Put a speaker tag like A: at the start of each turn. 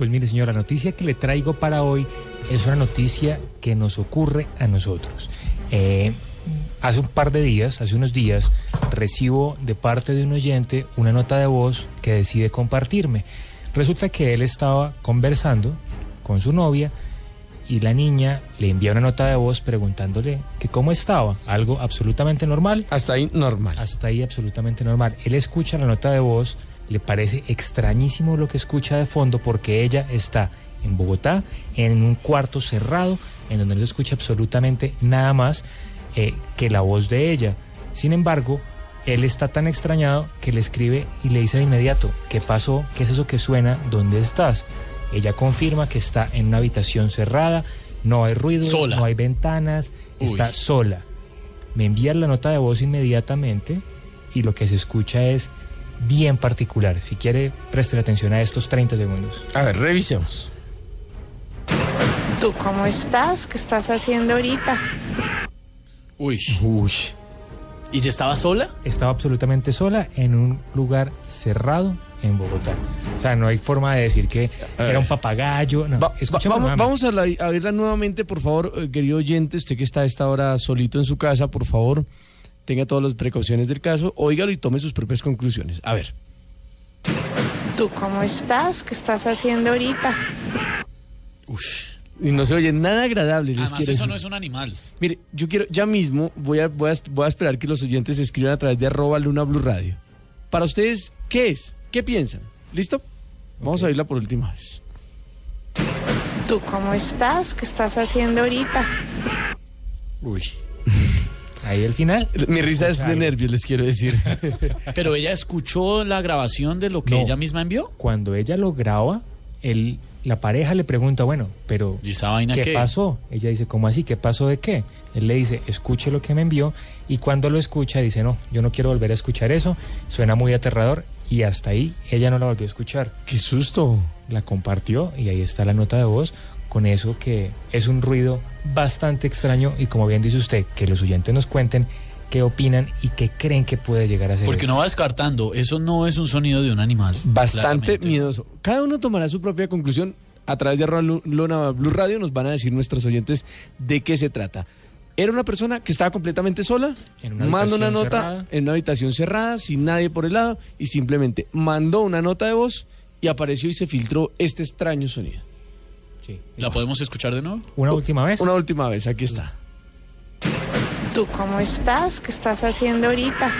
A: Pues mire, señor, la noticia que le traigo para hoy es una noticia que nos ocurre a nosotros. Eh, hace un par de días, hace unos días, recibo de parte de un oyente una nota de voz que decide compartirme. Resulta que él estaba conversando con su novia y la niña le envía una nota de voz preguntándole que cómo estaba, algo absolutamente normal.
B: Hasta ahí normal.
A: Hasta ahí absolutamente normal. Él escucha la nota de voz, le parece extrañísimo lo que escucha de fondo porque ella está en Bogotá, en un cuarto cerrado, en donde no se escucha absolutamente nada más eh, que la voz de ella. Sin embargo, él está tan extrañado que le escribe y le dice de inmediato, ¿qué pasó? ¿Qué es eso que suena? ¿Dónde estás? Ella confirma que está en una habitación cerrada, no hay ruido,
C: Sola.
A: no hay ventanas, está sola. Me envía la nota de voz inmediatamente y lo que se escucha es bien particular. Si quiere, preste atención a estos 30 segundos.
B: A ver, revisemos.
D: ¿Tú cómo estás? ¿Qué estás haciendo ahorita?
C: Uy.
B: Uy.
C: ¿Y ya estaba sola?
A: Estaba absolutamente sola en un lugar cerrado en Bogotá. O sea, no hay forma de decir que era un papagayo. No,
B: Va- vamos vamos a, la- a verla nuevamente, por favor, eh, querido oyente, usted que está a esta hora solito en su casa, por favor, tenga todas las precauciones del caso, óigalo y tome sus propias conclusiones. A ver.
D: ¿Tú cómo estás? ¿Qué estás haciendo ahorita?
B: Y no se oye nada agradable, les
C: Además,
B: quiero
C: eso
B: decir.
C: no es un animal.
B: Mire, yo quiero, ya mismo voy a, voy, a, voy a esperar que los oyentes escriban a través de arroba Luna Blue Radio. Para ustedes, ¿qué es? ¿Qué piensan? ¿Listo? Vamos a oírla por última vez.
D: ¿Tú cómo estás? ¿Qué estás haciendo ahorita?
C: Uy.
A: Ahí el final.
B: Mi risa es de nervios, les quiero decir.
C: Pero ella escuchó la grabación de lo que
A: No.
C: ella misma envió.
A: Cuando ella lo graba, él, la pareja le pregunta, bueno, pero
C: ¿Y esa vaina
A: ¿qué,
C: qué?
A: pasó? Ella dice, ¿cómo así? ¿Qué pasó de qué? Él le dice, escuche lo que me envió y cuando lo escucha dice, no, yo no quiero volver a escuchar eso, suena muy aterrador y hasta ahí ella no la volvió a escuchar.
B: ¡Qué susto!
A: La compartió y ahí está la nota de voz con eso que es un ruido bastante extraño y como bien dice usted, que los oyentes nos cuenten qué opinan y qué creen que puede llegar a ser.
C: Porque
A: eso.
C: no va descartando, eso no es un sonido de un animal.
B: Bastante
C: claramente.
B: miedoso. Cada uno tomará su propia conclusión. A través de Luna Blue Radio nos van a decir nuestros oyentes de qué se trata. Era una persona que estaba completamente sola,
A: En una
B: manda una
A: habitación
B: nota
A: cerrada.
B: en una habitación cerrada, sin nadie por el lado, y simplemente mandó una nota de voz y apareció y se filtró este extraño sonido.
A: Sí.
C: ¿La podemos escuchar de nuevo?
A: Una última vez.
B: Una última vez, aquí está.
D: ¿Tú cómo estás? ¿Qué estás haciendo ahorita?